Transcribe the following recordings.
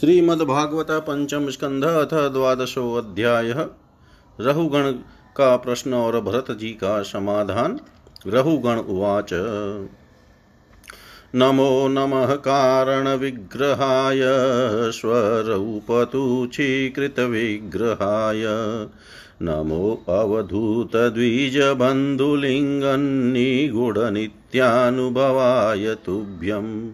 श्रीमद्भागवत पंचम स्कंध अथ द्वादशो अध्याय रहुगण का प्रश्न और भरत जी का समाधान। रहुगण उवाच। नमो नमः कारणविग्रहाय, स्वरूपतुचीकृतविग्रहाय। नमो अवधूतद्विजबन्धुलिङ्गन्निगूढनित्यानुभवाय तुभ्यम्।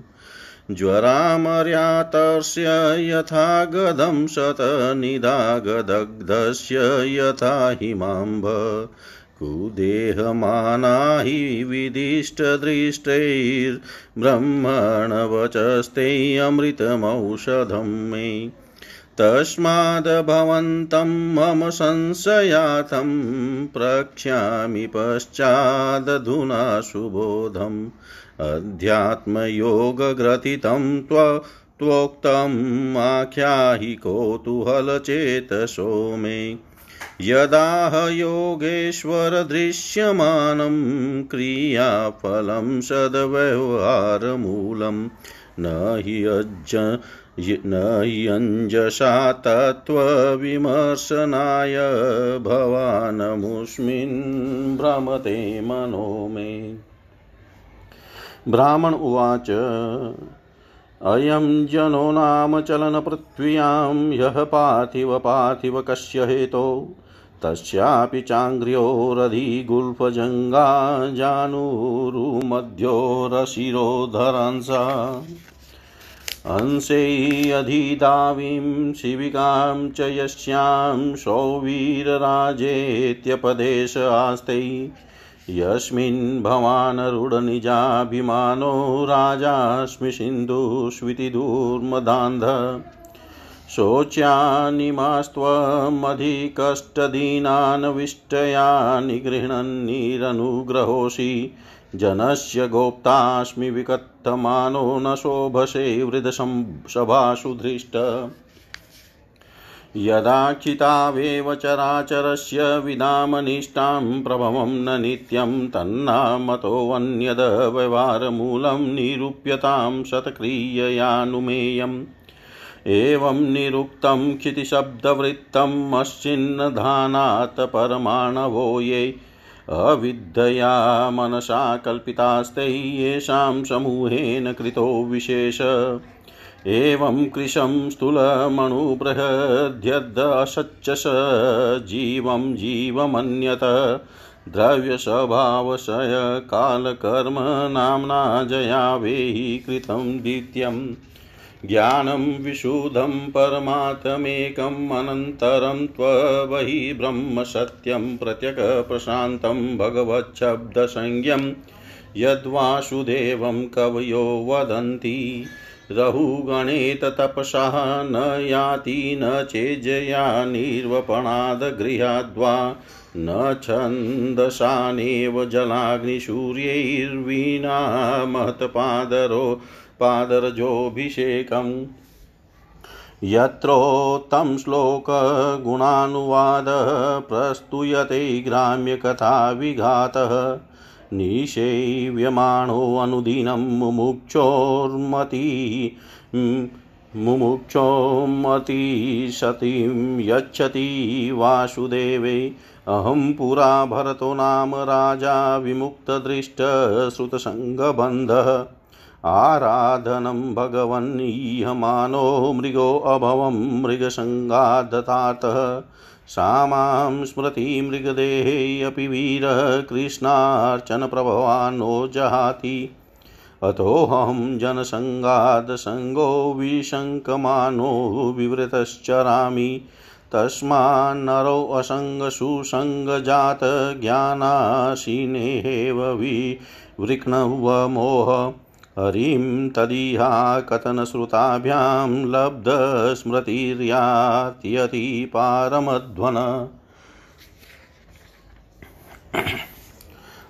ज्वरामर्यातस्य यथा गदं शतनिदागदग्धस्य यथा हिमाम्ब कुदेहमाना हि विदिष्टदृष्टैर्ब्रह्मणवचस्ते अमृतमौषधं मे। तस्माद्भवन्तं मम संशयार्थं प्रक्ष्यामि पश्चादधुना सुबोधम्। अध्यात्मयोगग्रथितं त्व कौतूहलचेतसो मे यदाह योगेश्वरदृश्यमानं क्रियाफलं सद्व्यवहारमूलं, न हि अज्ज न यञ्जसा तत्त्वविमर्शनाय भवानमुस्मिन् भ्रमते मनो मे। ब्राह्मण उवाच, अयं जनो नाम चलनपृथ्व्यां यः पार्थिव पार्थिव कस्य हेतो? तस्यापि चाङ्घ्र्योरधिगुल्फजङ्गा जानुरुमध्योरशिरोधरांसा। अंशैरधिदावीं शिविकां च यस्यां सौवीरराजेत्यपदेश आस्ते। यस्मिन् भवानरुडनिजाभिमानो राजास्मि सिन्धुष्विति दुर्मदान्ध शोच्यानिमास्त्वमधिकष्टदीनान् विष्टयानि गृह्णन्निरनुग्रहोषि जनस्य गोप्तास्मि विकत्तमानो न शोभसे वृद्धसभासु धृष्ट यदाक्षितावेव चराचरस्य विदामनिष्ठां प्रभवं न नित्यं तन्नामतोऽन्यद व्यवहारमूलं निरूप्यतां शतक्रिययानुमेयम्। एवं निरुक्तं क्षितिशब्दवृत्तम् अश्चिन्नधानात् परमाणवो ये अविद्यया मनसा कल्पितास्ते येषां समूहेन कृतो विशेष। एवं कृशं स्थूलमणुबृहद्यदशच्च जीवं जीवमन्यत। द्रव्यस्वभावशय कालकर्म नाम्ना जयावेहि कृतं द्वितीयम् ज्ञानं विशुद्धं परमात्मेकम् अनन्तरं त्ववहि ब्रह्मसत्यं प्रत्यगप्रशान्तं भगवच्छब्दसंज्ञं। यद्वासुदेवं कवयो वदन्ति। रहुगणेत तपसा न याति, न चेज्जया निर्वपणादगृहाद्वा न छन्दसानेव जलाग्निसूर्यैर्वीणा महत्पादरो पादरजोऽभिषेकम्। यत्रोत्तं श्लोकगुणानुवादः, प्रस्तूयते ग्राम्यकथाविघातः। निषेव्यमाणोऽनुदिनं मुमुक्षोर्मति। मुमुक्षोमति सतीं यच्छति वासुदेवे। अहं पुरा भरतो नाम राजा विमुक्तदृष्टश्रुतसङ्गबन्धः। आराधनं भगवन्नीयमानो मृगोऽभवं मृगसङ्गादतातः सा माँ स्मृतिमृगदेहेऽपि वीरः कृष्णार्चनप्रभवानो जहाति। अतोऽहं जनसङ्गादसङ्गो विशङ्कमानो विवृतश्चरामि तस्मान्नरो विवृक्णवमोह हरिं तदिहा कथनश्रुताभ्यां लब्धस्मृतिर्यात्यति पारमध्वन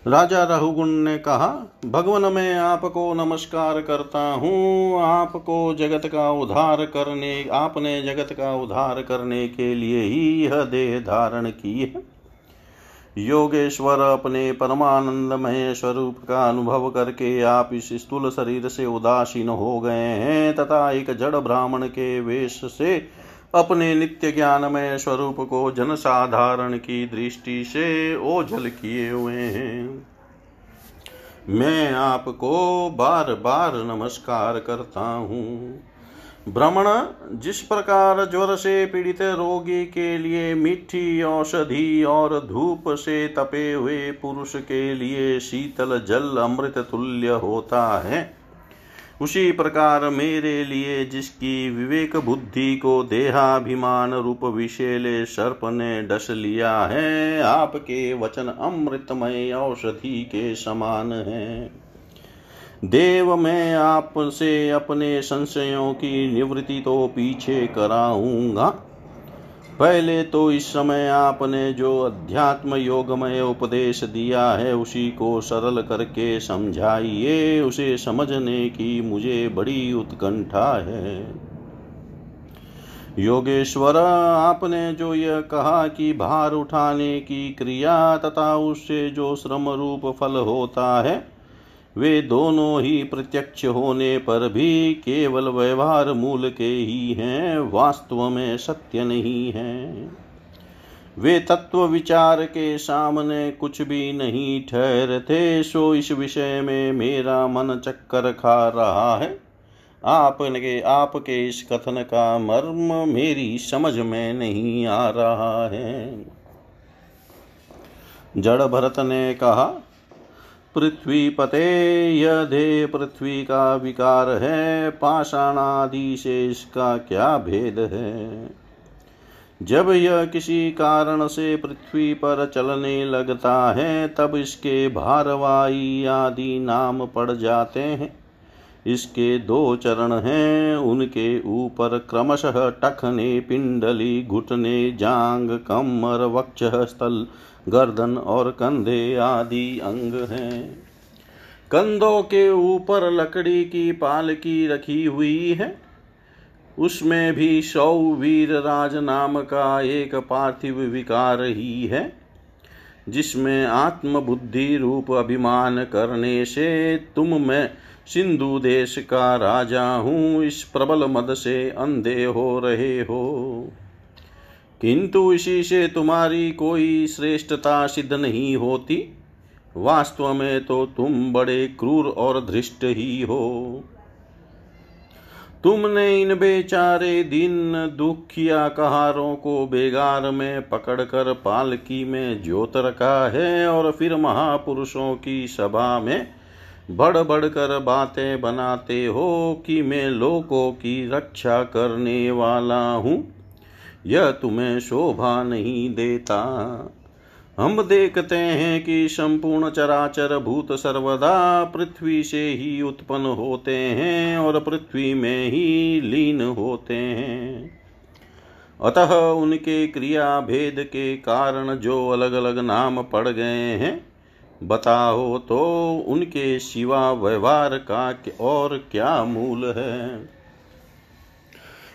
राजा रघुगुण ने कहा, भगवान, मैं आपको नमस्कार करता हूँ। आपको जगत का उद्धार करने, आपने जगत का उद्धार करने के लिए ही यह देह धारण की है। योगेश्वर अपने परमानंदमय स्वरूप का अनुभव करके आप इस स्थूल शरीर से उदासीन हो गए हैं, तथा एक जड़ ब्राह्मण के वेश से अपने नित्य ज्ञानमय स्वरूप को जनसाधारण की दृष्टि से ओझल किए हुए हैं। मैं आपको बार बार नमस्कार करता हूँ। भ्रमण जिस प्रकार ज्वर से पीड़ित रोगी के लिए मीठी औषधि और धूप से तपे हुए पुरुष के लिए शीतल जल अमृत तुल्य होता है, उसी प्रकार मेरे लिए जिसकी विवेक बुद्धि को देहाभिमान रूप विशेले सर्प ने डस लिया है, आपके वचन अमृतमय औषधि के समान है। देव, मैं आपसे अपने संशयों की निवृत्ति तो पीछे कराऊँगा। पहले तो इस समय आपने जो अध्यात्म योगमय उपदेश दिया है, उसी को सरल करके समझाइए। उसे समझने की मुझे बड़ी उत्कंठा है। योगेश्वर, आपने जो यह कहा कि भार उठाने की क्रिया तथा उससे जो श्रम रूप फल होता है वे दोनों ही प्रत्यक्ष होने पर भी केवल व्यवहार मूल के ही हैं, वास्तव में सत्य नहीं है। वे तत्व विचार के सामने कुछ भी नहीं ठहरते सो इस विषय में मेरा मन चक्कर खा रहा है। आपने, आपके इस कथन का मर्म मेरी समझ में नहीं आ रहा है। जड़ भरत ने कहा पृथ्वी पते यह पृथ्वी का विकार है पाषाणादि से इसका क्या भेद है? जब यह किसी कारण से पृथ्वी पर चलने लगता है, तब इसके भारवाई आदि नाम पड़ जाते हैं। इसके दो चरण हैं, उनके ऊपर क्रमशः टखने, पिंडली, घुटने, जांग, कमर, वक्ष स्थल गर्दन और कंधे आदि अंग हैं। कंधों के ऊपर लकड़ी की पालकी रखी हुई है। उसमें भी सौ वीर राज नाम का एक पार्थिव विकार ही है, जिसमें आत्मबुद्धि रूप अभिमान करने से तुम मैं सिंधु देश का राजा हूँ। इस प्रबल मद से अंधे हो रहे हो। किंतु इसी से तुम्हारी कोई श्रेष्ठता सिद्ध नहीं होती। वास्तव में तो तुम बड़े क्रूर और धृष्ट ही हो। तुमने इन बेचारे दिन दुखिया कहारों को बेगार में पकड़कर पालकी में ज्योत रखा है और फिर महापुरुषों की सभा में बढ़ बढ़ कर बातें बनाते हो कि मैं लोगों की रक्षा करने वाला हूँ। यह तुम्हें शोभा नहीं देता। हम देखते हैं कि संपूर्ण चराचर भूत सर्वदा पृथ्वी से ही उत्पन्न होते हैं और पृथ्वी में ही लीन होते हैं। अतः उनके क्रिया भेद के कारण जो अलग अलग नाम पड़ गए हैं, बताओ तो उनके सिवा व्यवहार का और क्या मूल है?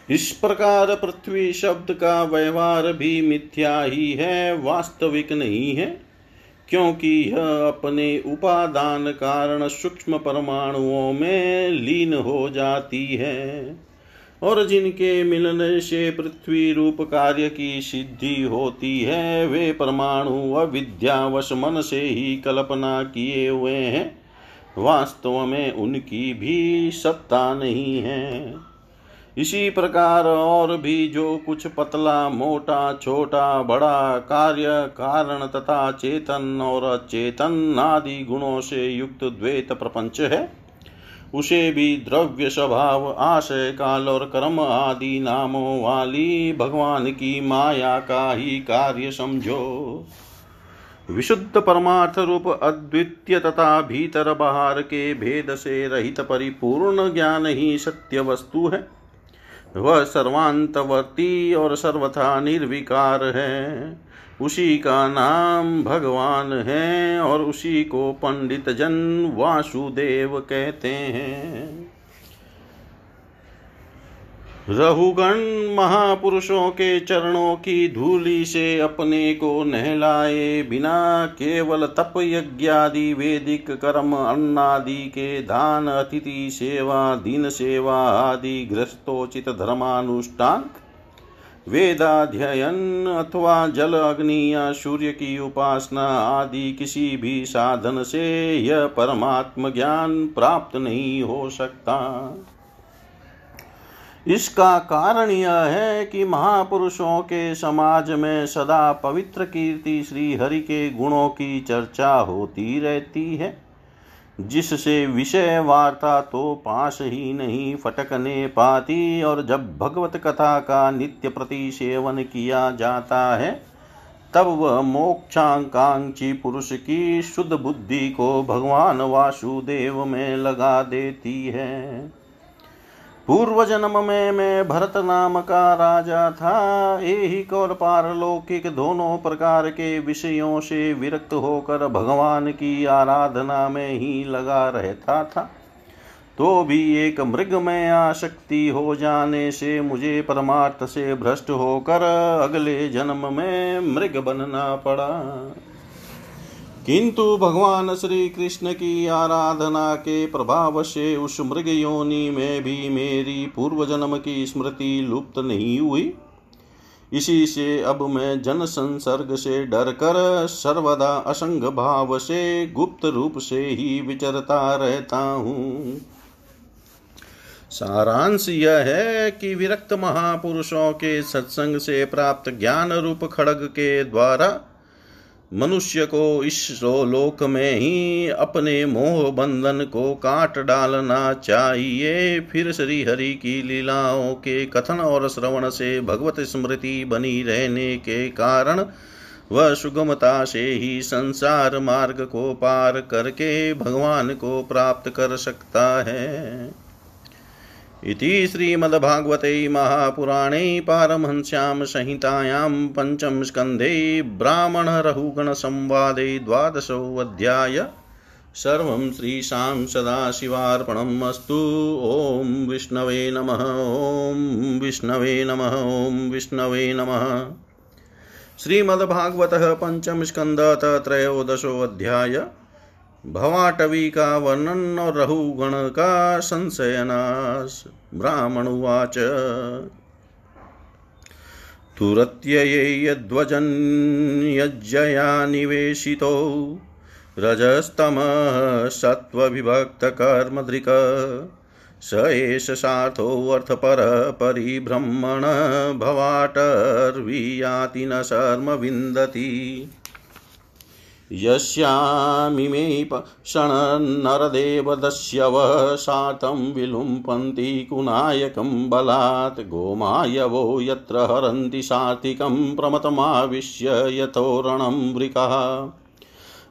इस प्रकार पृथ्वी शब्द का व्यवहार भी मिथ्या ही है, वास्तविक नहीं है, क्योंकि यह अपने उपादान कारण सूक्ष्म परमाणुओं में लीन हो जाती है, और जिनके मिलने से पृथ्वी रूप कार्य की सिद्धि होती है, वे परमाणु अविद्यावश मन से ही कल्पना किए हुए हैं, वास्तव में उनकी भी सत्ता नहीं है। इसी प्रकार और भी जो कुछ पतला, मोटा, छोटा, बड़ा कार्य, कारण तथा चेतन और अचेतन आदि गुणों से युक्त द्वैत प्रपंच है, उसे भी द्रव्य स्वभाव, आशय काल और कर्म आदि नामों वाली भगवान की माया का ही कार्य समझो। विशुद्ध परमार्थ रूप, अद्वितीय तथा भीतर बाहर के भेद से रहित परिपूर्ण ज्ञान ही सत्य वस्तु है। वह सर्वांतवर्ती और सर्वथा निर्विकार है। उसी का नाम भगवान है और उसी को पंडित जन वासुदेव कहते हैं। रहुगण महापुरुषों के चरणों की धूलि से अपने को नहलाए बिना केवल तप यज्ञादि वेदिक कर्म अन्नादि के दान, अतिथि सेवा, दिन सेवा आदि ग्रस्तोचित धर्मानुष्ठान, वेदाध्ययन अथवा जल अग्नि या सूर्य की उपासना आदि किसी भी साधन से यह परमात्म ज्ञान प्राप्त नहीं हो सकता। इसका कारण यह है कि महापुरुषों के समाज में सदा पवित्र कीर्ति श्री हरि के गुणों की चर्चा होती रहती है, जिससे विषय वार्ता तो पास ही नहीं फटकने पाती और जब भगवत कथा का नित्य प्रति सेवन किया जाता है, तब वह मोक्षाकांक्षी पुरुष की शुद्ध बुद्धि को भगवान वासुदेव में लगा देती है। पूर्व जन्म में मैं भरत नाम का राजा था। एक और पारलौकिक दोनों प्रकार के विषयों से विरक्त होकर भगवान की आराधना में ही लगा रहता था। तो भी एक मृग में आसक्ति हो जाने से मुझे परमार्थ से भ्रष्ट होकर अगले जन्म में मृग बनना पड़ा। किंतु भगवान श्री कृष्ण की आराधना के प्रभाव से उस मृग योनि में भी मेरी पूर्व जन्म की स्मृति लुप्त नहीं हुई। इसी से अब मैं जन संसर्ग से डर कर सर्वदा असंग भाव से गुप्त रूप से ही विचरता रहता हूँ। सारांश यह है कि विरक्त महापुरुषों के सत्संग से प्राप्त ज्ञान रूप खड़ग के द्वारा मनुष्य को इस लोक में ही अपने मोह बंधन को काट डालना चाहिए। फिर श्री हरि की लीलाओं के कथन और श्रवण से भगवत स्मृति बनी रहने के कारण वह सुगमता से ही संसार मार्ग को पार करके भगवान को प्राप्त कर सकता है। इति श्रीमद्भागवते महापुराणे पारमहंस्यां संहितायां पञ्चमस्कन्धे ब्राह्मणरहुगणसंवादे द्वादशोऽध्याय। सर्वं श्रीशां सदाशिवार्पणम् अस्तु। ॐ विष्णवे नमः। ॐ विष्णवे नमः। ॐ विष्णवे नमः। श्रीमद्भागवतः पञ्चमस्कन्धः त्रयोदशोऽध्याय। भवाटवी का वर्णन और रहुगण का संशयनाश। ब्राह्मण उवाच। तुरत्यये यद्वजन् यज्जया निवेशितो। रजस्तमः स एष सार्थोऽर्थपरः परिभ्रमण। भवाटर्वियाति न शर्म विन्दति। यस्यामिमे क्षणन्नरदेवदस्यवः सातं विलुम्पन्ति कुनायकं बलात् गोमायवो यत्र हरन्ति सात्विकं प्रमतमाविश्य यथोरणं वृकः।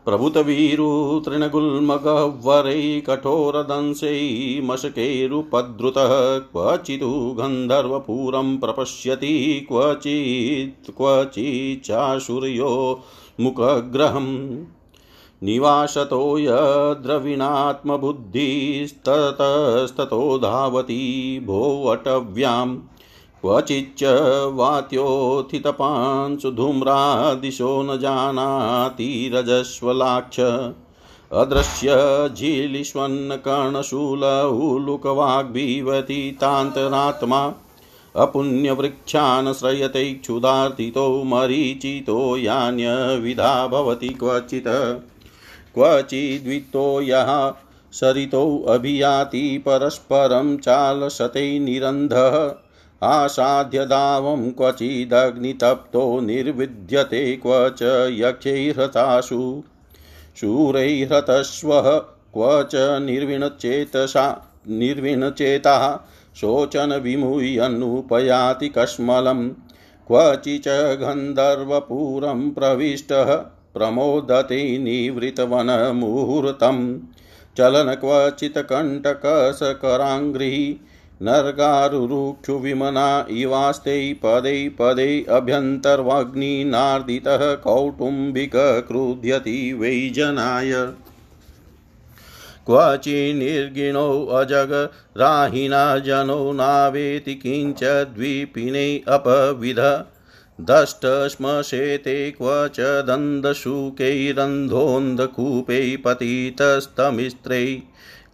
प्रभुतवीरुतृणगुल्मगह्वरै कठोरदंशै मशकैरुपद्रुतः क्वचिदु गन्धर्वपुरं प्रपश्यति क्वचित् क्वचिच्चाशुर्यो मुखग्रहम्। निवासतो यद्रविणात्मबुद्धिस्ततस्ततो धावति भोवटव्यां क्वचिच्च वात्योत्थितपांसु धूम्रादिशो न जानाति रजस्वलाक्ष। अदृश्य झीलिष्वन्नकर्णशूलौलुकवाग्भीवतीतान्तरात्मा अपुण्यवृक्षान् श्रयते क्षुधार्थितो मरीचितो यान्यविधा भवति क्वचित्। क्वचिद्वित्तो यः सरितौ अभियाति परस्परं चालसते निरन्धः। आसाद्यदावं क्वचिदग्नितप्तो निर्विद्यते क्व च यक्षैर्हतासु शूरैर्हतस्वः क्व च निर्विणचेतसा निर्विणचेताः। शोचनविमुह्यनुपयाति कश्मलं क्वचिच गन्धर्वपुरं प्रविष्टः, प्रमोदते निवृतवनमुहूर्तं चलन क्वचित् कण्टकसकराङ्घ्रिः, नर्गारुरुक्षुविमना इवास्ते पदे पदे अभ्यन्तर्वग्निनार्दितः कौटुम्बिकक्रुध्यति वै जनाय क्वचिन्निर्गिणो अजगराहिना जनो नावेति किञ्चद्विपिने अपविध। दष्टश्मशेते क्व च दन्दशुकैरन्धोन्धकूपै पतितस्तमिस्त्रै।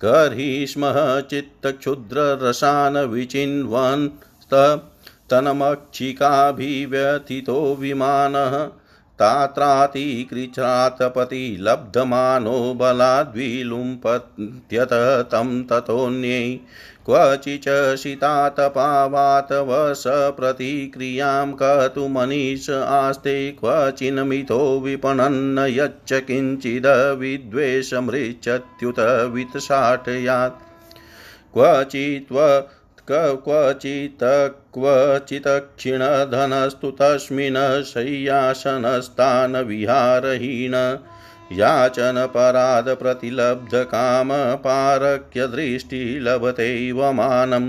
कर्हि स्मः चित्तक्षुद्ररसान् विचिन्वन्तनमक्षिकाभिव्यथितो विमानः। तात्रातिकृचातपति लब्धमानो बलाद्विलुम्पत्यत तं ततोऽन्यै क्वचिच शितातपावातवश प्रतिक्रियाँ कतु मनीष आस्ते क्वचिन्मितो विपणन्न यच्च किञ्चिदविद्वेषमृच्छत्युत वित्साटयात् क्वचित्व क्वचित् क्वचित् क्षीणधनस्तु तस्मिन् शय्यासनस्थानविहारहीन याचनपराधप्रतिलब्धकामपारक्यदृष्टिलभतेव मानम्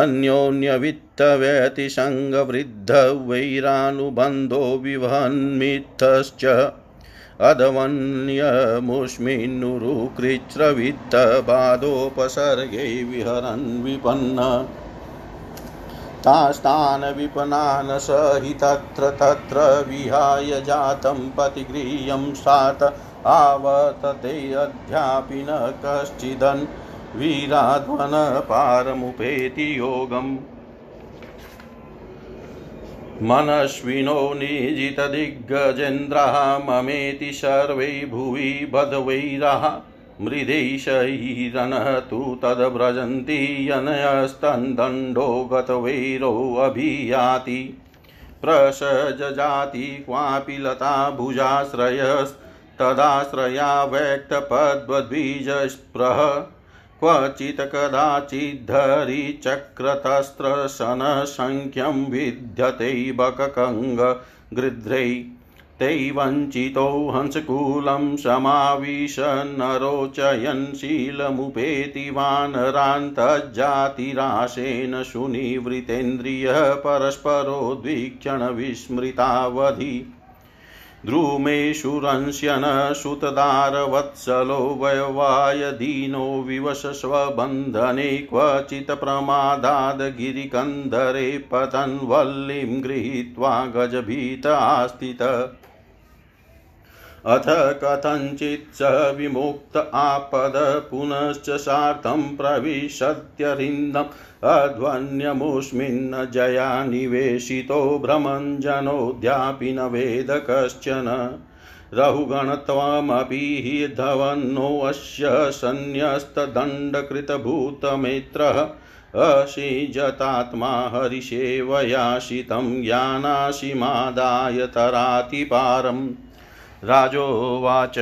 अन्योन्यवित्तव्यतिसङ्गवृद्धवैरानुबन्धो विवहन्मिथश्च अधवन्यमुष्मिन्नुरुकृच्छ्रवित्तबाधोपसर्गे विहरन् विपन्न। तास्तान् विपणान् स हि तत्र तत्र विहाय जातं पतिगृह्यं सात आवतते अद्यापि न कश्चिदन्। वीराध्वनपारमुपेति योगम्। मनस्विनो निजितदिग्गजेन्द्रः ममेति सर्वै भुवि बधवैरः मृदैशैरनः तु तद्व्रजन्ति यनयस्तन्दण्डो गतवैरोऽभियाति प्रसजजाति क्वापि लता भुजाश्रयस्तदाश्रया व्यक्तपद्वद्विजस्पृह क्वचित् कदाचिद्धरिचक्रतस्त्रशनसङ्ख्यं विद्यते बककङ्गगृध्रै ते वञ्चितो हंसकूलं समाविश नरोचयन् शीलमुपेति वानरान्तज्जातिराशेन सुनिवृतेन्द्रियः परस्परोद्वीक्षणविस्मृतावधि द्रुमेषुरंस्यन सुतदारवत्सलो वयवायदीनो विवशस्वबन्धने क्वचित् प्रमादाद् गिरिकन्धरे पतन्वल्लीं गृहीत्वा गजभीत अथ कथञ्चित् स विमुक्त आपद पुनश्च सार्थं प्रविशत्यरिन्दम्। अध्वन्यमुष्मिन्न जया निवेशितो भ्रमञ्जनोऽद्यापि न वेद कश्चन। रहुगणत्वमपि हि धवन्नोऽस्य सन्न्यस्तदण्डकृतभूतमेत्रः। अशिजतात्मा हरिसेवयाशितं ज्ञानाशिमादाय तरातिपारम् राजोवाच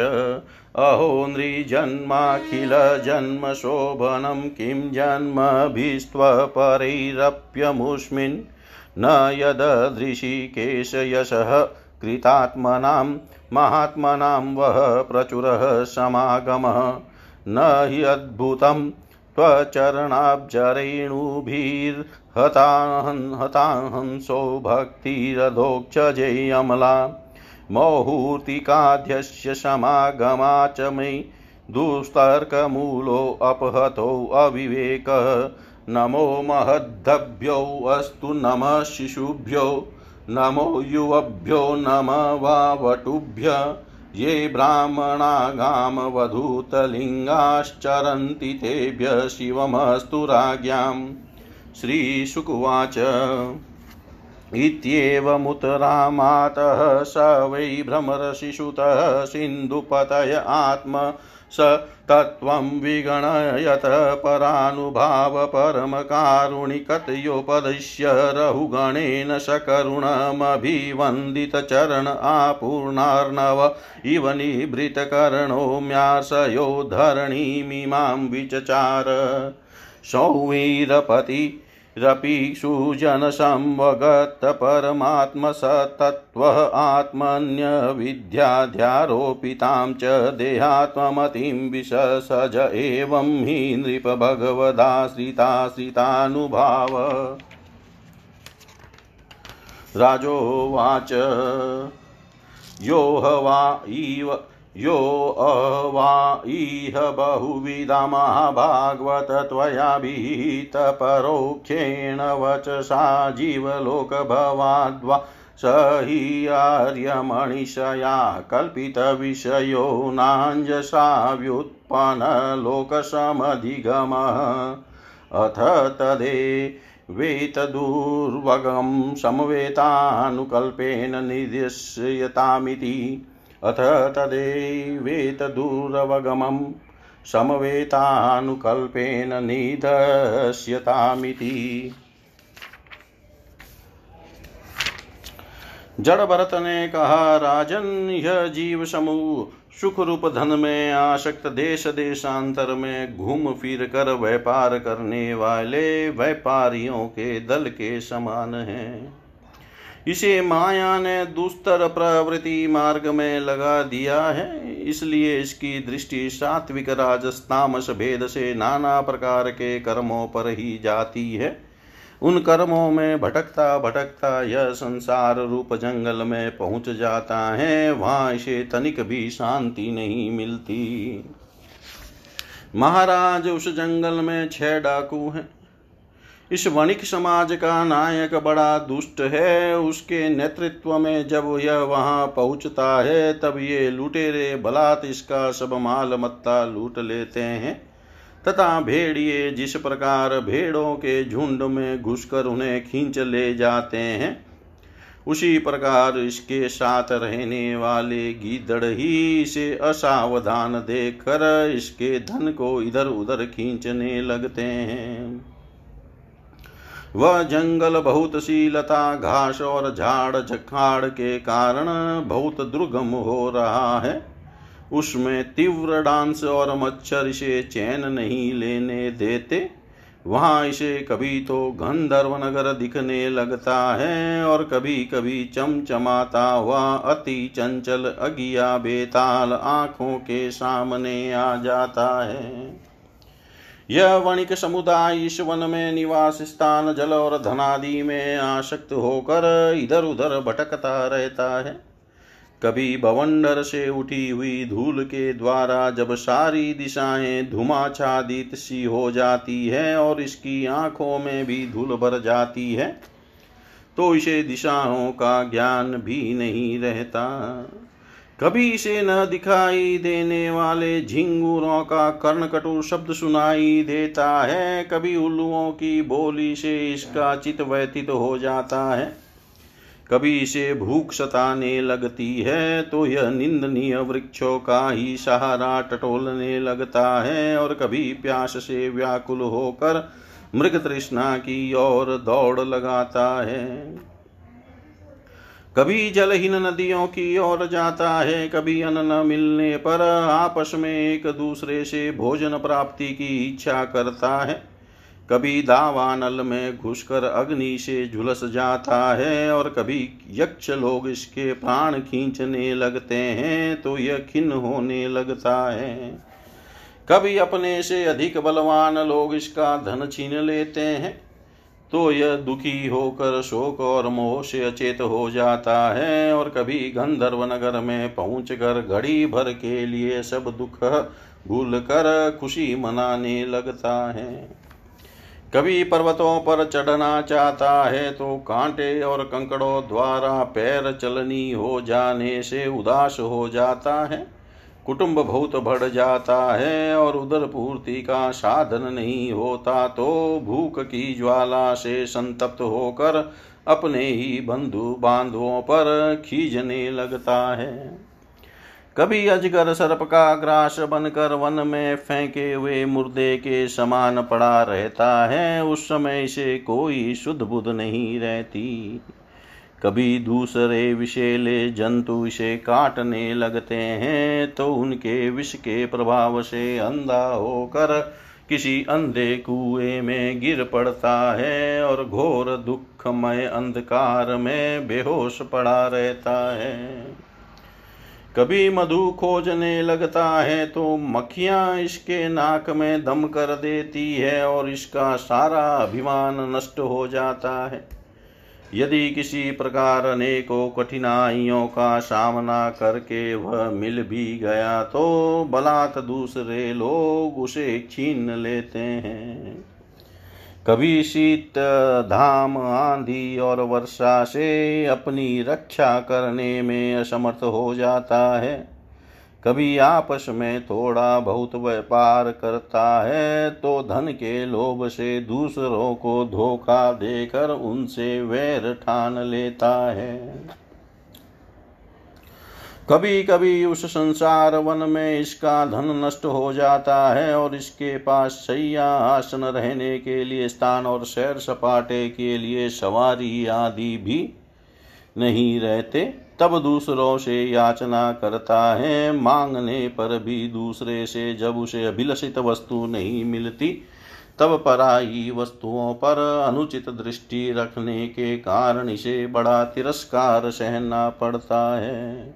अहो नृजन्माखिलजन्मशोभनं किं जन्मभिस्त्वपरैरप्यमुष्मिन् न यददृशिकेशयशः कृतात्मनां, महात्मनां वः प्रचुरः समागमः। न हि अद्भुतं त्वचरणाब्जरेणुभिर्हताहंसो भक्तिरधोक्षजेयमला। मौहूर्तिकाध्यस्य समागमा च मे दुस्तर्कमूलोऽपहतोऽविवेकः नमो महद्भ्यो अस्तु नमः शिशुभ्यो। नमो युवभ्यो नम वावटुभ्य ये ब्राह्मणागामवधूतलिङ्गाश्चरन्ति तेभ्य शिवमस्तु राज्ञां श्रीशुकुवाच। इत्येवमुत्तरामातः स वै भ्रमरशिशुतः सिन्धुपतय आत्म स तत्त्वं विगणयत परानुभावपरमकारुणिकतयोपदिश्य रहुगणेन सकरुणमभिवन्दितचरण आपूर्णार्णव। इव निभृतकर्णो म्यासयो धरणीमिमां विचचार। सौवीरपति रपिषु जनसंवगतपरमात्मसतत्त्वः आत्मन्यविद्याध्यारोपितां च देहात्ममतिं विशसज एवं हि नृपभगवदाश्रिताश्रितानुभाव। राजोवाच। यो ह वा इव यो अवा इह बहुविधा महाभागवत त्वयाभितपरोक्षेण वचसा जीवलोकभवाद्वा स हि आर्यमणिषया कल्पितविषयो नाञ्जसा व्युत्पन्नलोकसमधिगमः अथ तदे वेतदुर्वगं समवेतानुकल्पेन निदिश्यतामिति अथ तदेवेतदुरवगमं समवेतानुकल्पेन निधस्यतामिति। जड़ भरत ने कहा राजन यह जीव समूह सुख रूप धन में आशक्त देश देशांतर में, घूम फिर कर व्यापार करने वाले व्यापारियों के दल के समान है। इसे माया ने दुस्तर प्रवृत्ति मार्ग में लगा दिया है। इसलिए इसकी दृष्टि सात्विक राजस्तामस भेद से नाना प्रकार के कर्मों पर ही जाती है। उन कर्मों में भटकता भटकता यह संसार रूप जंगल में पहुँच जाता है। वहाँ इसे तनिक भी शांति नहीं मिलती। महाराज, उस जंगल में छह डाकू हैं। इस वणिक समाज का नायक बड़ा दुष्ट है। उसके नेतृत्व में जब यह वहाँ पहुँचता है, तब ये लुटेरे बलात् इसका सब माल मत्ता लूट लेते हैं। तथा भेड़िए जिस प्रकार भेड़ों के झुंड में घुसकर उन्हें खींच ले जाते हैं, उसी प्रकार इसके साथ रहने वाले गीदड़ ही इसे असावधान देखकर इसके धन को इधर उधर खींचने लगते हैं। वह जंगल बहुत सी लता घास और झाड़ झखाड़ के कारण बहुत दुर्गम हो रहा है। उसमें तीव्र डांस और मच्छर इसे चैन नहीं लेने देते। वहाँ इसे कभी तो गंधर्व नगर दिखने लगता है और कभी कभी चमचमाता हुआ अति चंचल अगिया बेताल आँखों के सामने आ जाता है। यह वणिक समुदाय इस वन में निवास स्थान, जल और धनादि में आसक्त होकर इधर उधर भटकता रहता है। कभी बवंडर से उठी हुई धूल के द्वारा जब सारी दिशाएँ धुमाच्छादित सी हो जाती है और इसकी आँखों में भी धूल भर जाती है तो इसे दिशाओं का ज्ञान भी नहीं रहता। कभी इसे न दिखाई देने वाले झिंगुरों का कर्णकटु शब्द सुनाई देता है। कभी उल्लुओं की बोली से इसका चित व्यतीत हो जाता है। कभी इसे भूख सताने लगती है तो यह निंदनीय वृक्षों का ही सहारा टटोलने लगता है। और कभी प्यास से व्याकुल होकर मृग तृष्णा की ओर दौड़ लगाता है। कभी जलहीन नदियों की ओर जाता है, कभी अन्न न मिलने पर आपस में एक दूसरे से भोजन प्राप्ति की इच्छा करता है। कभी दावानल में घुसकर अग्नि से झुलस जाता है और कभी यक्ष लोग इसके प्राण खींचने लगते हैं तो यह खिन्न होने लगता है। कभी अपने से अधिक बलवान लोग इसका धन छीन लेते हैं तो यह दुखी होकर शोक और मोह से अचेत हो जाता है और कभी गंधर्व नगर में पहुंचकर घड़ी भर के लिए सब दुख भूल कर खुशी मनाने लगता है। कभी पर्वतों पर चढ़ना चाहता है तो कांटे और कंकड़ों द्वारा पैर चलनी हो जाने से उदास हो जाता है। कुटुंब बहुत बढ़ जाता है और उधर पूर्ति का साधन नहीं होता तो भूख की ज्वाला से संतप्त होकर अपने ही बंधु बांधवों पर खींचने लगता है। कभी अजगर सर्प का ग्रास बनकर वन में फेंके हुए मुर्दे के समान पड़ा रहता है, उस समय से कोई शुद्ध बुद्ध नहीं रहती। कभी दूसरे विषेले जंतु इसे काटने लगते हैं तो उनके विष के प्रभाव से अंधा होकर किसी अंधे कुएँ में गिर पड़ता है और घोर दुखमय अंधकार में बेहोश पड़ा रहता है। कभी मधु खोजने लगता है तो मक्खियाँ इसके नाक में दम कर देती है और इसका सारा अभिमान नष्ट हो जाता है। यदि किसी प्रकार अनेकों कठिनाइयों का सामना करके वह मिल भी गया तो बलात् दूसरे लोग उसे छीन लेते हैं। कभी शीत, धाम, आंधी और वर्षा से अपनी रक्षा करने में असमर्थ हो जाता है। कभी आपस में थोड़ा बहुत व्यापार करता है तो धन के लोभ से दूसरों को धोखा देकर उनसे वैर ठान लेता है। कभी कभी उस संसार वन में इसका धन नष्ट हो जाता है और इसके पास सैया आसन रहने के लिए स्थान और सैर सपाटे के लिए सवारी आदि भी नहीं रहते। तब दूसरों से याचना करता है। मांगने पर भी दूसरे से जब उसे अभिलषित वस्तु नहीं मिलती, तब पराई वस्तुओं पर अनुचित दृष्टि रखने के कारण इसे बड़ा तिरस्कार सहना पड़ता है।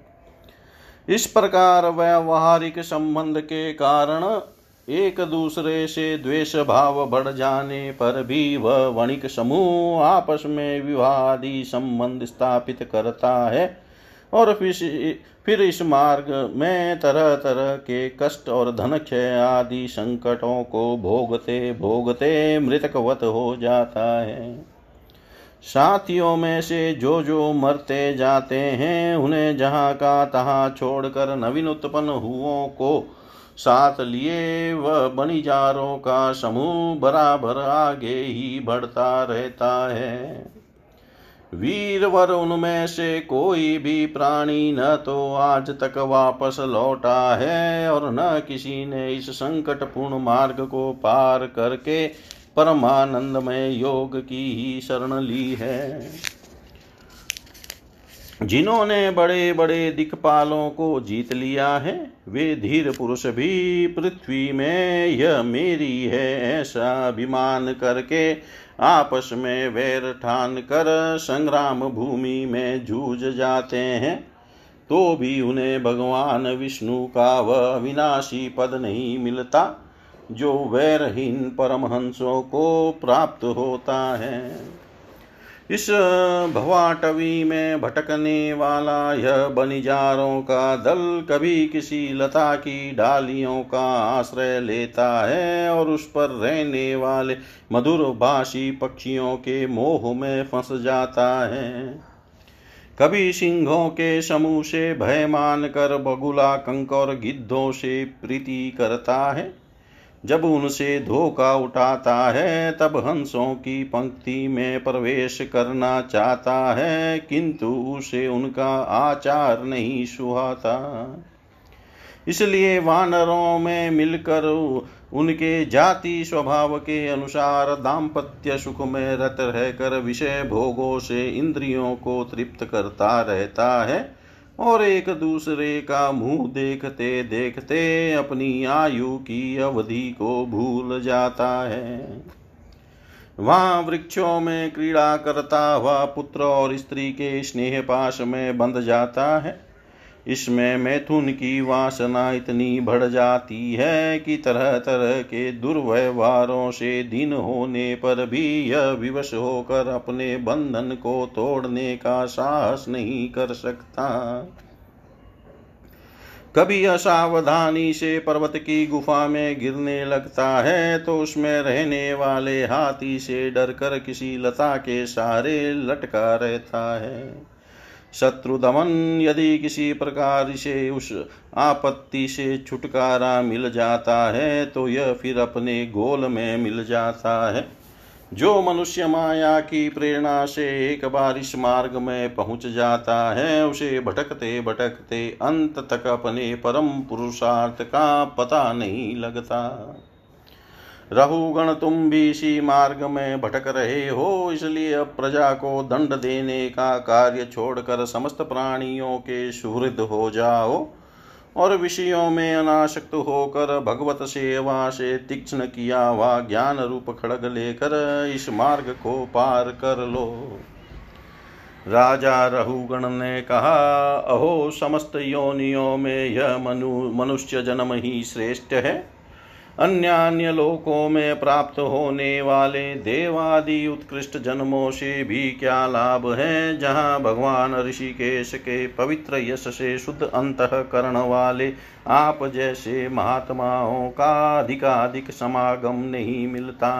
इस प्रकार व्यवहारिक संबंध के कारण एक दूसरे से द्वेष भाव बढ़ जाने पर भी वह वणिक समूह आपस में विवादी संबंध स्थापित करता है। और फिर इस मार्ग में तरह तरह के कष्ट और धन क्षय आदि संकटों को भोगते भोगते मृतकवत हो जाता है। साथियों में से जो जो मरते जाते हैं, उन्हें जहाँ का तहाँ छोड़कर नवीन उत्पन्न हुओं को साथ लिए, वह बनिजारों का समूह बराबर आगे ही बढ़ता रहता है। वीरवर उनमें से कोई भी प्राणी न तो आज तक वापस लौटा है और न किसी ने इस संकटपूर्ण मार्ग को पार करके परमानंद में योग की ही शरण ली है। जिन्होंने बड़े बड़े दिक्पालों को जीत लिया है, वे धीर पुरुष भी पृथ्वी में, यह मेरी है ऐसा अभिमान करके आपस में वैर ठान कर संग्राम भूमि में जूझ जाते हैं तो भी उन्हें भगवान विष्णु का वह विनाशी पद नहीं मिलता, जो वैरहीन परमहंसों को प्राप्त होता है। इस भवाटवी में भटकने वाला यह बनिजारों का दल कभी किसी लता की डालियों का आश्रय लेता है और उस पर रहने वाले मधुर भाषी पक्षियों के मोह में फंस जाता है। कभी सिंहों के समूह से भय मान कर बगुला कंक और गिद्धों से प्रीति करता है। जब उनसे धोखा उठाता है, तब हंसों की पंक्ति में प्रवेश करना चाहता है, किंतु उसे उनका आचार नहीं सुहाता। इसलिए वानरों में मिलकर उनके जाति स्वभाव के अनुसार दाम्पत्य सुख में रत रहकर विषय भोगों से इंद्रियों को तृप्त करता रहता है। और एक दूसरे का मुँह देखते देखते अपनी आयु की अवधि को भूल जाता है। वहाँ वृक्षों में क्रीड़ा करता हुआ पुत्र और स्त्री के स्नेह पाश में बंध जाता है। इसमें मैथुन की वासना इतनी बढ़ जाती है कि तरह तरह के दुर्व्यवहारों से दिन होने पर भी यह विवश होकर अपने बंधन को तोड़ने का साहस नहीं कर सकता। कभी असावधानी से पर्वत की गुफा में गिरने लगता है तो उसमें रहने वाले हाथी से डरकर किसी लता के सहारे लटका रहता है। शत्रु दमन यदि किसी प्रकार से उस आपत्ति से छुटकारा मिल जाता है तो यह फिर अपने गोल में मिल जाता है। जो मनुष्य माया की प्रेरणा से एक बार इस मार्ग में पहुँच जाता है, उसे भटकते भटकते अंत तक अपने परम पुरुषार्थ का पता नहीं लगता। रहुगण तुम भी इसी मार्ग में भटक रहे हो, इसलिए अब प्रजा को दंड देने का कार्य छोड़कर समस्त प्राणियों के सुहृद हो जाओ और विषयों में अनाशक्त होकर भगवत सेवा से तीक्ष्ण किया हुआ ज्ञान रूप खड़ग लेकर इस मार्ग को पार कर लो। राजा रहुगण ने कहा, अहो, समस्त योनियों में यह मनु, मनुष्य जन्म ही श्रेष्ठ है। अन्य अन्य लोकों में प्राप्त होने वाले देवादि उत्कृष्ट जन्मों से भी क्या लाभ है, जहाँ भगवान ऋषिकेश के पवित्र यश से शुद्ध अंतकरण वाले आप जैसे महात्माओं का अधिकाधिक समागम नहीं मिलता।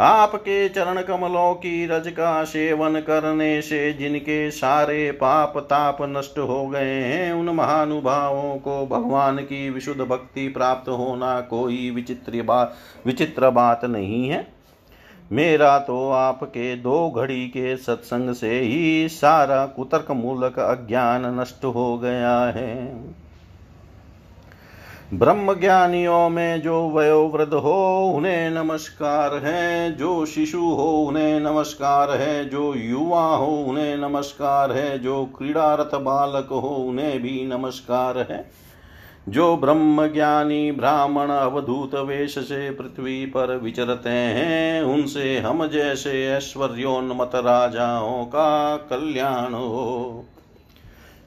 आपके चरण कमलों की रज का सेवन करने से जिनके सारे पाप ताप नष्ट हो गए हैं, उन महानुभावों को भगवान की विशुद्ध भक्ति प्राप्त होना कोई विचित्र बात विचित्र बात नहीं है। मेरा तो आपके दो घड़ी के सत्संग से ही सारा कुतर्क मूलक अज्ञान नष्ट हो गया है। ब्रह्म ज्ञानियों में जो वयोवृद्ध हो, उन्हें नमस्कार है। जो शिशु हो, उन्हें नमस्कार है। जो युवा हो, उन्हें नमस्कार है। जो क्रीड़ारत बालक हो, उन्हें भी नमस्कार है। जो ब्रह्म ज्ञानी ब्राह्मण अवधूत वेश से पृथ्वी पर विचरते हैं, उनसे हम जैसे ऐश्वर्योन्मत राजाओं का कल्याण हो।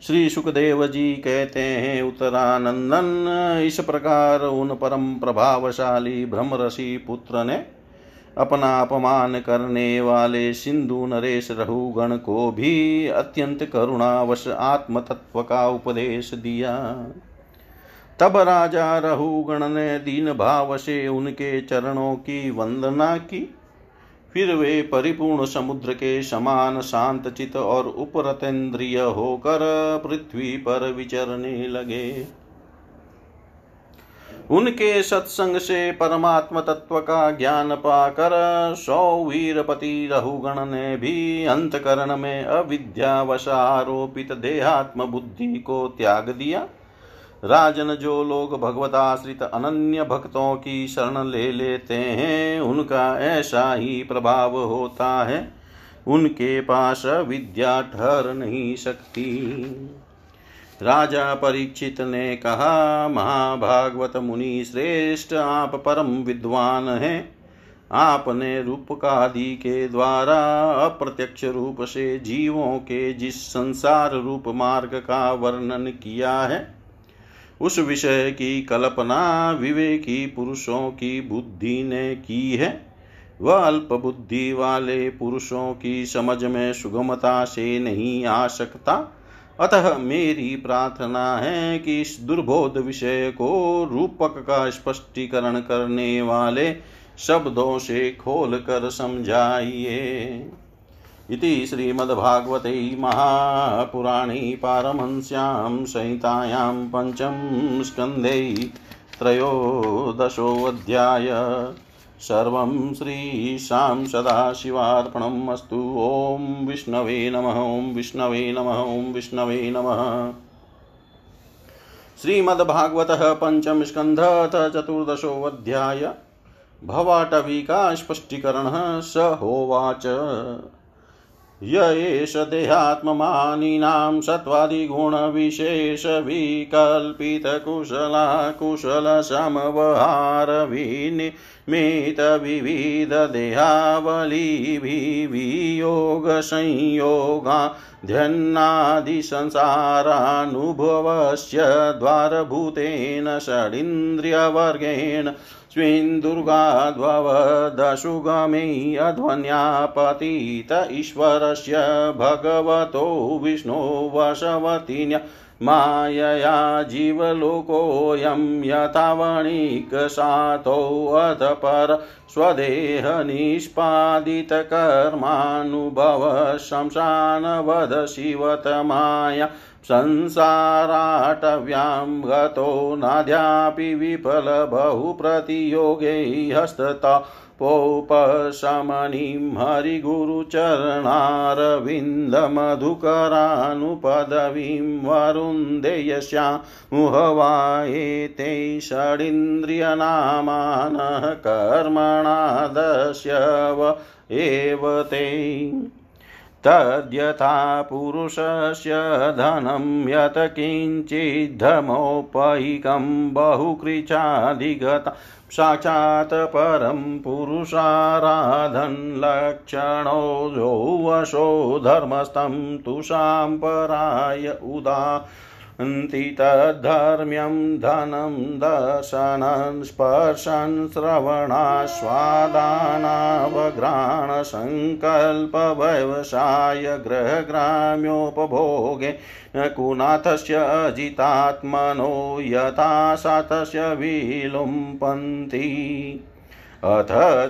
श्री सुखदेव जी कहते हैं, उत्तरानंदन इस प्रकार उन परम प्रभावशाली ब्रह्मऋषि पुत्र ने अपना अपमान करने वाले सिंधु नरेश रहुगण को भी अत्यंत करुणावश आत्म तत्व का उपदेश दिया। तब राजा रहुगण ने दीन भाव से उनके चरणों की वंदना की। फिर वे परिपूर्ण समुद्र के समान शांत चित और उपरतेन्द्रिय होकर पृथ्वी पर विचरने लगे। उनके सत्संग से परमात्म तत्व का ज्ञान पाकर सौ वीरपति रहुगण ने भी अंतकरण में अविद्यावश आरोपित देहात्म बुद्धि को त्याग दिया। राजन जो लोग भगवताश्रित अनन्य भक्तों की शरण ले लेते हैं, उनका ऐसा ही प्रभाव होता है। उनके पास विद्या ठहर नहीं सकती। राजा परीक्षित ने कहा, महाभागवत मुनि श्रेष्ठ, आप परम विद्वान हैं। आपने रूप रूपकादि के द्वारा अप्रत्यक्ष रूप से जीवों के जिस संसार रूप मार्ग का वर्णन किया है उस विषय की कल्पना विवेकी पुरुषों की बुद्धि ने की है। वह अल्प बुद्धि वाले पुरुषों की समझ में सुगमता से नहीं आ सकता। अतः मेरी प्रार्थना है कि इस दुर्बोध विषय को रूपक का स्पष्टीकरण करने वाले शब्दों से खोल कर समझाइए। इति श्रीमद्भागवते महापुराणे पारमहंस्यां संहितायां पञ्चम स्कन्धे त्रयोदशोऽध्याय। सर्वं श्रीशां सदाशिवार्पणम् अस्तु। ॐ विष्णवे नमः, ॐ विष्णवे नमः, ॐ विष्णवे नमः। श्रीमद्भागवतः पञ्चम स्कन्धत चतुर्दशोऽध्याय। भवाटवीका स्पष्टीकरणः स होवाच। य एष देहात्ममानिनां सत्त्वादिगुणविशेषविकल्पितकुशला कुशलसमवहारविनिमितविविधदेहावलिभिवियोगसंयोगा ध्यन्नादिसंसारानुभवस्य द्वारभूतेन षडिन्द्रियवर्गेण स्विन्दुर्गाद्ववदशुगमे अध्वन्यापतित ईश्वरस्य भगवतो विष्णो वशवतिन्या मायया जीवलोकोऽयं यथावणिकसातोऽथ पर स्वदेहनिष्पादितकर्मानुभव शंसानवध शिवतमाया संसाराटव्यां गतो नाद्यापि विफलबहुप्रतियोगे हस्तता पोपशमनीं हरिगुरुचरणारविन्दमधुकरानुपदवीं वरुन्धे यस्यामुहवायेते षडिन्द्रियनामानः कर्मणादस्य एव ते तद्यथा पुरुषस्य धनं यत् किञ्चिद्धमोपैकं बहुकृचाधिगता साक्षात् परं पुरुषाराधनलक्षणो यो वशो धर्मस्थं तुषां पराय उदा तद्धर्म्यं धनं दर्शनं स्पर्शन् श्रवणास्वादानावघ्राणसङ्कल्पव्यवसाय गृहग्राम्योपभोगे कुनाथस्य अजितात्मनो यथा सातस्य विलुम्पन्ति। अथ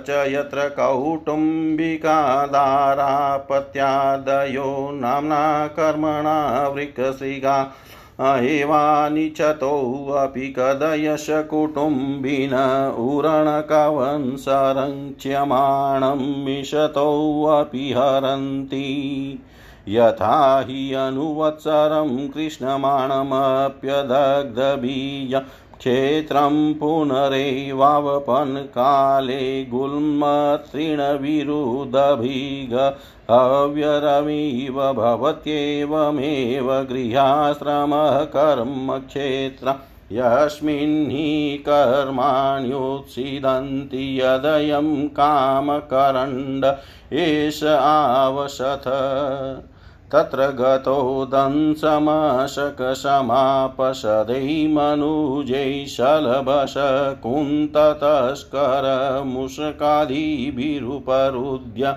च यत्र कौटुम्बिकादारापत्यादयो नाम्ना कर्मणा वृकशृगा एवानिचतोऽपि कदयश कुटुम्बिन उरणकवंसरङ्क्ष्यमाणं मिषतोऽपि हरन्ति। यथा हि अनुवत्सरं कृष्णमाणमप्यदग्धबीज क्षेत्रं पुनरेवावपन्काले गुल्मतृणविरुदभिग अव्यरमिव भवत्येवमेव गृहाश्रमः कर्मक्षेत्र यस्मिन् हि कर्माण्युत्सिदन्ति यदयं कामकरण्ड एष आवसथ तत्र गतो दंसमशकसमापसदै मनुजै शलभश कुन्ततस्करमुषकादिभिरुपरुद्य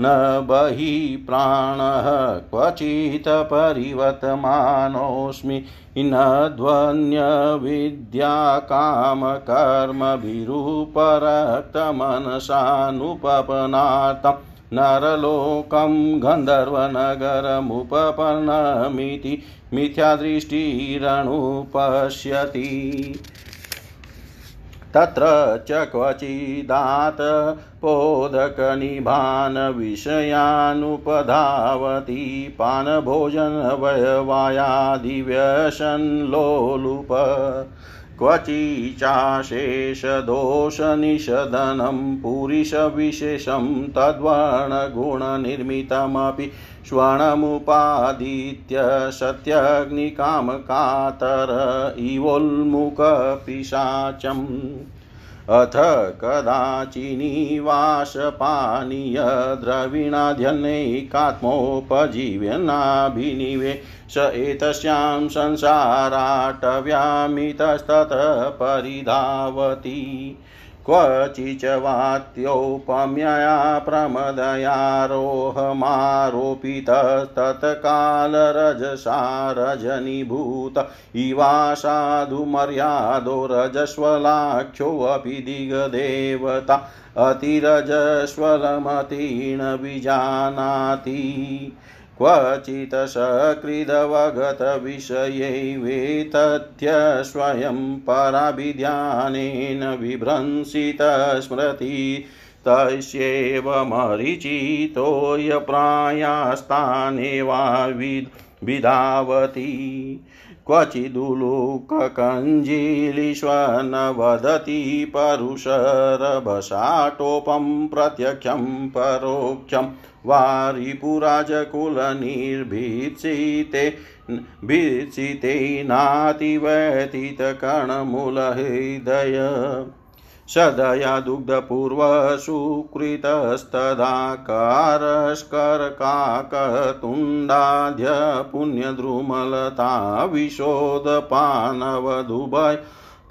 न बहिः प्राणः क्वचित् परिवर्तमानोऽस्मि न ध्वन्यविद्याकामकर्मभिरुपरक्तमनसानुपपनार्थम्। नरलोकं गन्धर्वनगरमुपपन्नमिति मिथ्यादृष्टिरनुपश्यति। तत्र च क्वचिदात् पोदकनिभान् विषयानुपधावति पानभोजनवयवायादिव्यसन्लोलुप। क्वचिचाशेषदोषनिषदनं पुरुषविशेषं तद्वर्णगुणनिर्मितमपि स्वर्णमुपादित्य सत्यग्निकामकातर इवोल्मुखपिशाचम् अथ कदाचिनीवासपानीयद्रविणाध्यनैकात्मोपजीव्यनाभिनिवे स एतस्यां संसाराटव्यामितस्ततः परिधावति क्वचिच वात्योपम्यया प्रमदयारोहमारोपितस्तत्कालरजसा रजनीभूत इवा साधुमर्यादो रजस्वलाख्योऽपि दिगदेवता अतिरजस्वलमतीर्णविजानाति। क्वचित् सकृदवगतविषयैवेतथ्य स्वयं पराभिध्यानेन विभ्रंसितस्मृति तस्यैव मरीचितोयप्रायास्तानेवा विधावति क्वचिदुलुककञ्जीलिष्वन वदति परुषरभसाटोपं प्रत्यक्षं परोक्षं वारिपुराजकुलनिर्भीत्सिते भीत्सितेनातिव्यतीतकणमूलहृदय सदया दुग्धपूर्वसुकृतस्तदाकारस्करकाकतुण्डाद्य पुण्यद्रुमलता विशोदपानवधुभय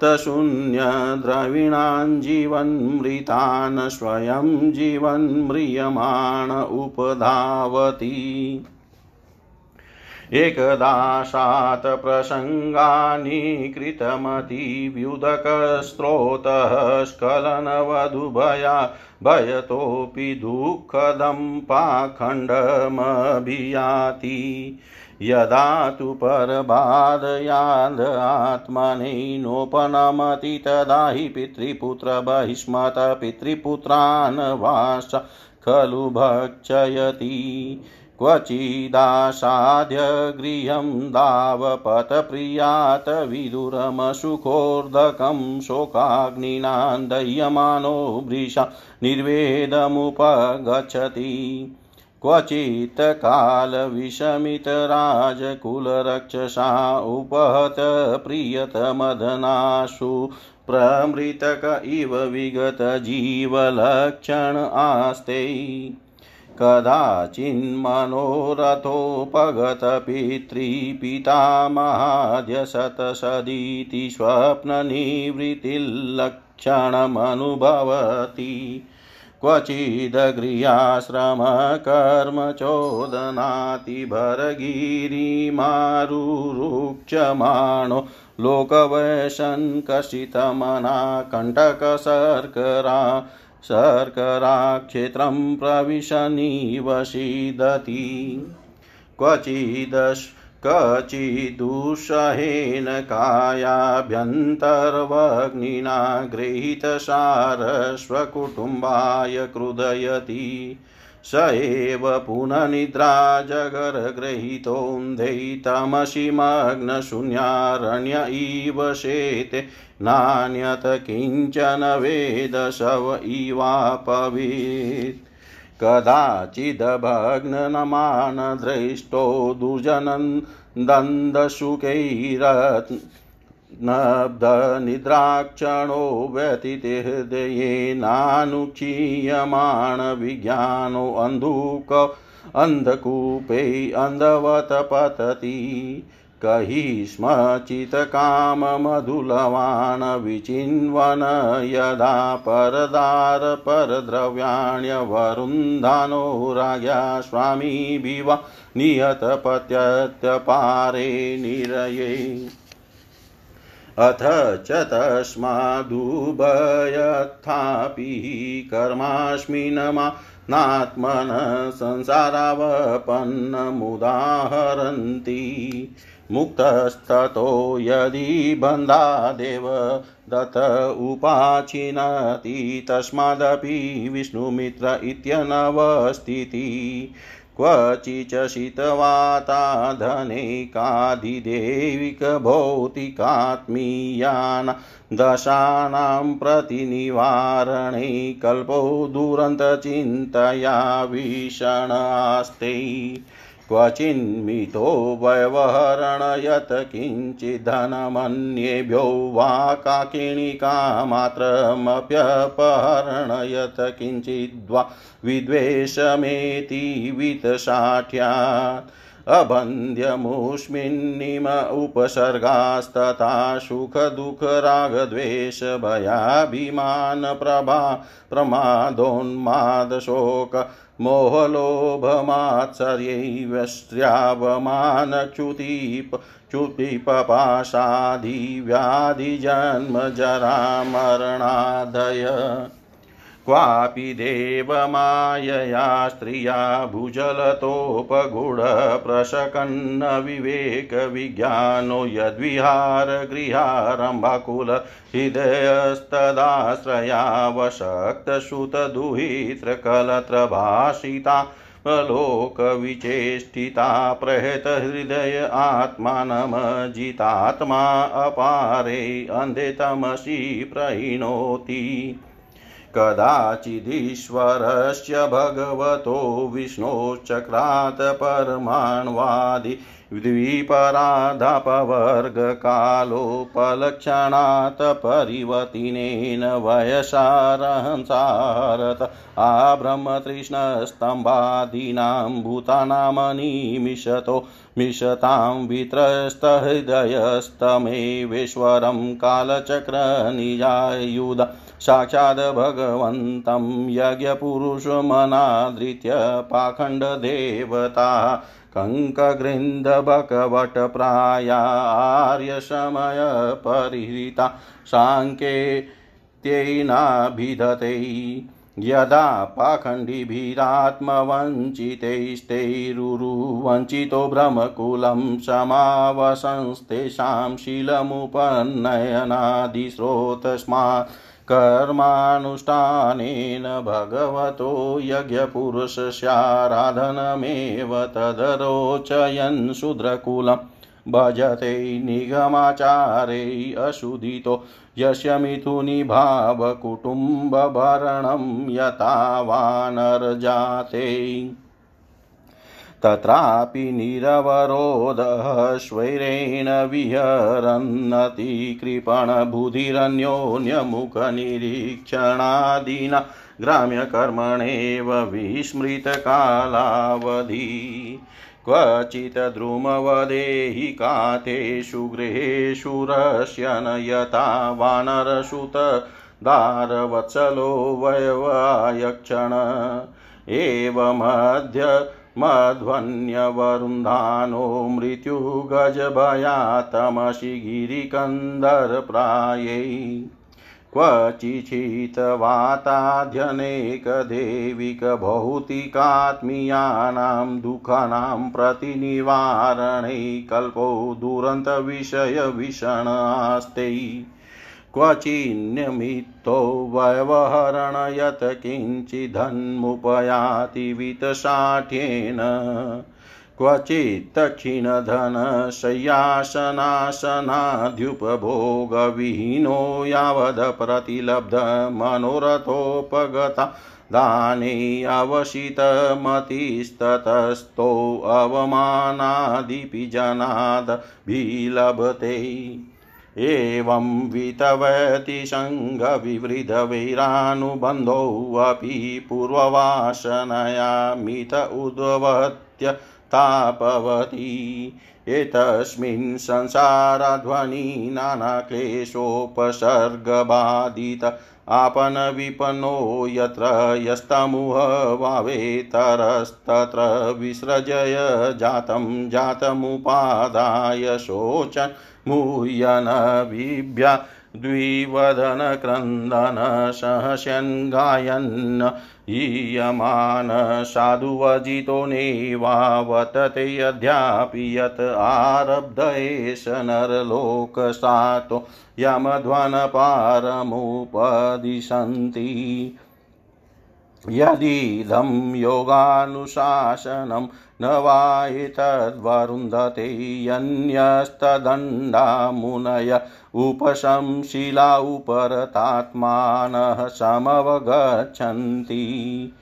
तशून्यद्रविणान् जीवन्मृतान् स्वयं जीवन्म्रियमाण उपधावति। एकदाशात् प्रसङ्गानि कृतमतिव्युदकस्रोतः स्खलनवधुभया भयतोऽपि दुःखदं पाखण्डमभियाति। यदा तु परबाधयान्ध आत्मनैनोपनमति तदा हि पितृपुत्रबहिष्मत पितृपुत्रान् वास खलु भक्षयति। क्वचिदासाद्य गृहं दावपतप्रियात् विदुरमसुखोर्दकं शोकाग्निनां दह्यमानो वृषा निर्वेदमुपगच्छति। क्वचित् कालविषमितराजकुलरक्षसा उपहत प्रियतमदनाशु प्रमृतक इव विगतजीवलक्षण आस्ते। कदाचिन्मनोरथोपगतपितृपितामहाद्य शतसदिति स्वप्ननिवृत्तिलक्षणमनुभवति क्वचिदग्र्याश्रमकर्मचोदनातिभरगिरिमारुरुक्षमाणो लोकवशङ्कषितमना कण्टकशर्करा शर्कराक्षेत्रं प्रविशनिवसीदति क्वचिदश् कचिदुषहेन कायाभ्यन्तर्वग्निना गृहीतसारस्वकुटुम्बाय क्रुदयति स एव पुननिद्रा जगर्गृहीतोऽन्धै तमसि मग्नशून्यारण्य इव शेते नान्यत किंचन वेद शव इवापवीत्। कदाचिदभग्नमानदृष्टो दुर्जनन्दशुकैरत्नब्धनिद्राक्षणो व्यतिहृदयेनानुक्षीयमाण विज्ञानोऽन्धुक अन्धकूपे अन्धवत पतति। कहि स्म चित्काममधुलवान् विचिन्वन यदा परदार परद्रव्याण्यवरुन्धानो राज्ञा स्वामीभिवा नियतपत्यत्यपारे निरये। अथ च तस्मादुभयत्थापि कर्मास्मिन्मा नात्मन संसारावपन्नमुदाहरन्ति। मुक्तस्ततो यदि बन्धादेव दत्त उपाचिनति तस्मादपि विष्णुमित्र इत्यनवस्थिति। क्वचिचशितवाता धनैकाधिदेविकभौतिकात्मीयान् दशानां प्रतिनिवारणे कल्पो दुरन्तचिन्तया भीषणास्ते क्वचिन्मितो व्यवहरणयत् किञ्चिद्धनमन्येभ्यो वा काकिणिकामात्रमप्यपहरणयत् किञ्चिद्वा विद्वेषमेति वितसाठ्यात् अबन्ध्यमुष्मिन्निम उपसर्गास्तथा सुखदुःखरागद्वेषभयाभिमानप्रभा प्रमादोन्मादशोक मोहलोभमात्सर्यैवस्त्र्यावमानच्युतिप च्युतिपपाशादिव्याधिजन्मजरामरणादय क्वापि देवमायया स्त्रिया भुजलतोपगूढप्रशकन्न विवेकविज्ञानो यद्विहारगृहारम्भाकुल हृदयस्तदाश्रयावशक्तसुतदुहित्रकलत्रभाषिता लोकविचेष्टिता प्रहतहृदय आत्मानमजितात्मा अपारे अन्धे तमसि प्रहिणोति। कदाचिदीश्वरस्य भगवतो विष्णोश्चक्रात् परमाण्वादि द्विपराधपवर्गकालोपलक्षणात् परिवतिनेन वयसारहंसारत आब्रह्मतृष्णस्तम्भादीनां भूतानामनिमिषतो मिषतां वित्रस्तहृदयस्तमेवेश्वरं कालचक्रनिजायुध साक्षात् भगवन्तं यज्ञपुरुषमनादृत्य पाखण्डदेवता कङ्कगृन्दबकवटप्रायार्यशमयपरिहृता साङ्केत्यैनाभिधते यदा पाखण्डिभिरात्मवञ्चितैस्तैरुरुवञ्चितो भ्रमकुलं समावसंस्तेषां शीलमुपनयनादिस्रोतस्मात् कर्मानुष्ठानेन भगवतो यज्ञपुरुषस्याराधनमेव तदरोचयन् शूद्रकुलम्। भजते निगमाचारे अशुदितो। यस्य मिथुनि भावकुटुम्बभरणं यथा वानरजाते तत्रापि निरवरोधः स्वैरेण विहरन्नतिकृपणबुधिरन्योन्यमुखनिरीक्षणादिना ग्राम्यकर्मणेव विस्मृतकालावधि। क्वचित् द्रुमवदेहि कातेषु गृहेषु रस्यन यथा वानरसुत दारवत्सलो वयवायक्षण। एवमध्य मध्वन्यवरुन्धानो मृत्युगजभयातमसि गिरिकन्दरप्रायै। क्वचिच्छीतवाताध्यनेकदेविकभौतिकात्मीयानां दुःखानां प्रतिनिवारणे कल्पो दुरन्तविषयविषणास्ते। क्वचिन्निमित्तो व्यवहरणयत् किञ्चिदन्मुपयाति वित्तशाठ्येन क्वचित् क्षीणधनशय्यासनासनाद्युपभोगविहीनो यावदप्रतिलब्धमनोरथोपगता दाने अवसितमतिस्ततस्थो अवमानादिपि जनादभिलभते एवं वितवति सङ्गविवृधवैरानुबन्धोऽपि पूर्ववासनया मित उद्वत्य तापवती। एतस्मिन् संसारध्वनि नानाक्लेशोपसर्गबाधित। आपनविपन्नो यत्र यस्तमुहवावेतरस्तत्र विसृजय जातं जातमुपादाय शोचन् मुह्यनविभ्या द्विवदनक्रन्दन सहस्यन् गायन् ईयमान साधुवजितो नैवावतते अध्यापि यत् आरब्ध एष नरलोकसातो यमध्वनपारमुपदिशन्ति। यदिदं योगानुशासनं न वा एतद्वरुन्धते यन्यस्तदण्डा मुनय उपशंशिला उपरतात्मानः समवगच्छन्ति।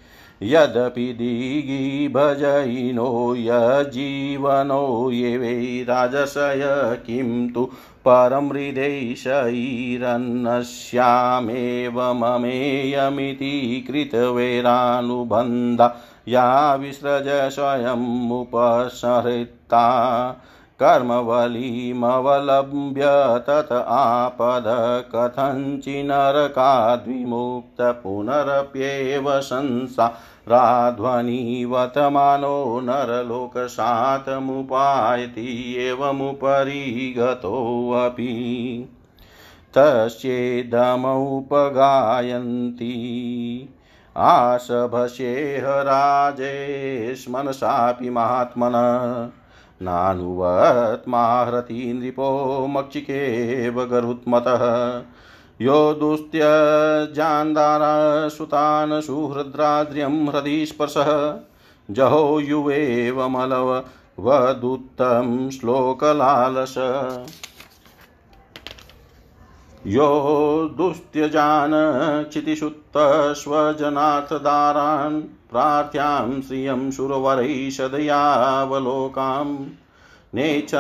यदपि दिगिभजयिनो यजीवनो ये वै राजसय किं तु परं हृदैशैरन्नस्यामेव ममेयमिति कृतवैरानुबन्धा या विसृज स्वयमुपसंहृता कर्मवलीमवलम्ब्य तत आपद कथञ्चिनरकाद्विमुक्त पुनरप्येव संसाराध्वनिवतमानो नरलोकसातमुपायति एवमुपरि गतोऽपि तस्येदमुपगायन्ति। आशभस्येह राजेश्मनसापि महात्मन। नानुवत्माहृति नृपो मक्षिकेव गरुत्मतः यो दुस्त्यजान्दारसुतान् सुहृद्राद्र्यं हृदि स्पर्शः। जहो युवेवमलवदुत्तं श्लोकलालस। यो दुस्त्यजान क्षितिशुत्तस्वजनार्थदारान् प्रार्थ्यां श्रियं सुरवरैषदयावलोकाम् नेच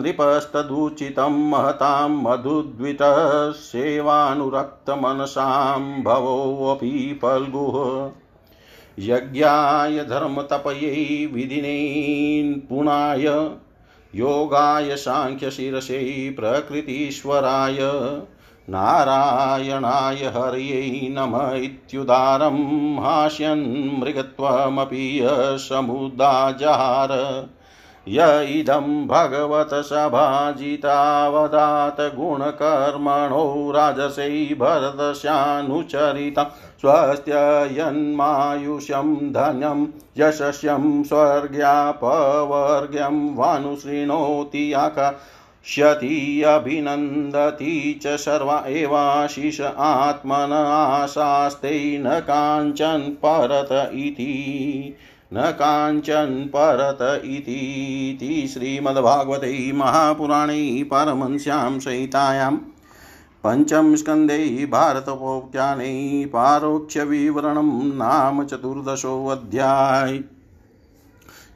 नृपस्तदुचितं महतां मधुद्वितसेवानुरक्तमनसां भवोऽपि फल्गुः। यज्ञाय धर्मतपयै विधिनेन् पुनाय, योगाय साङ्ख्यशिरसै प्रकृतीश्वराय नारायणाय हर्यै नम इत्युदारं हास्यन् मृगत्वमपि समुदाजहार य इदं भगवतसभाजितावदात गुणकर्मणो राजसै भरतस्यानुचरिता स्वस्त्ययन्मायुष्यं धन्यं, यशस्यं स्वर्ग्यापवर्ग्यं वानुशृणोति आकाश्यति अभिनन्दति च सर्वा एवाशिष आत्मन आशास्ते न काञ्चन परत इति, न काञ्चन परत इति। श्रीमद्भागवते महापुराणे पारमंस्यां सहितायां पञ्चमस्कन्धे भारतपोक्त्याने पारोक्ष्यविवरणं नाम चतुर्दशोऽध्याय।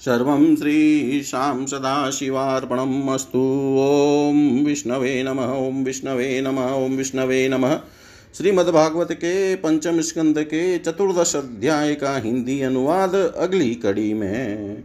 सर्वं श्रीशां सदाशिवार्पणम् अस्तु। ॐ विष्णवे नमः, ॐ विष्णवे नमः, ॐ विष्णवे नमः। श्रीमद्भागवत के पंचम स्कंद के चतुर्दश अध्याय का हिंदी अनुवाद अगली कड़ी में।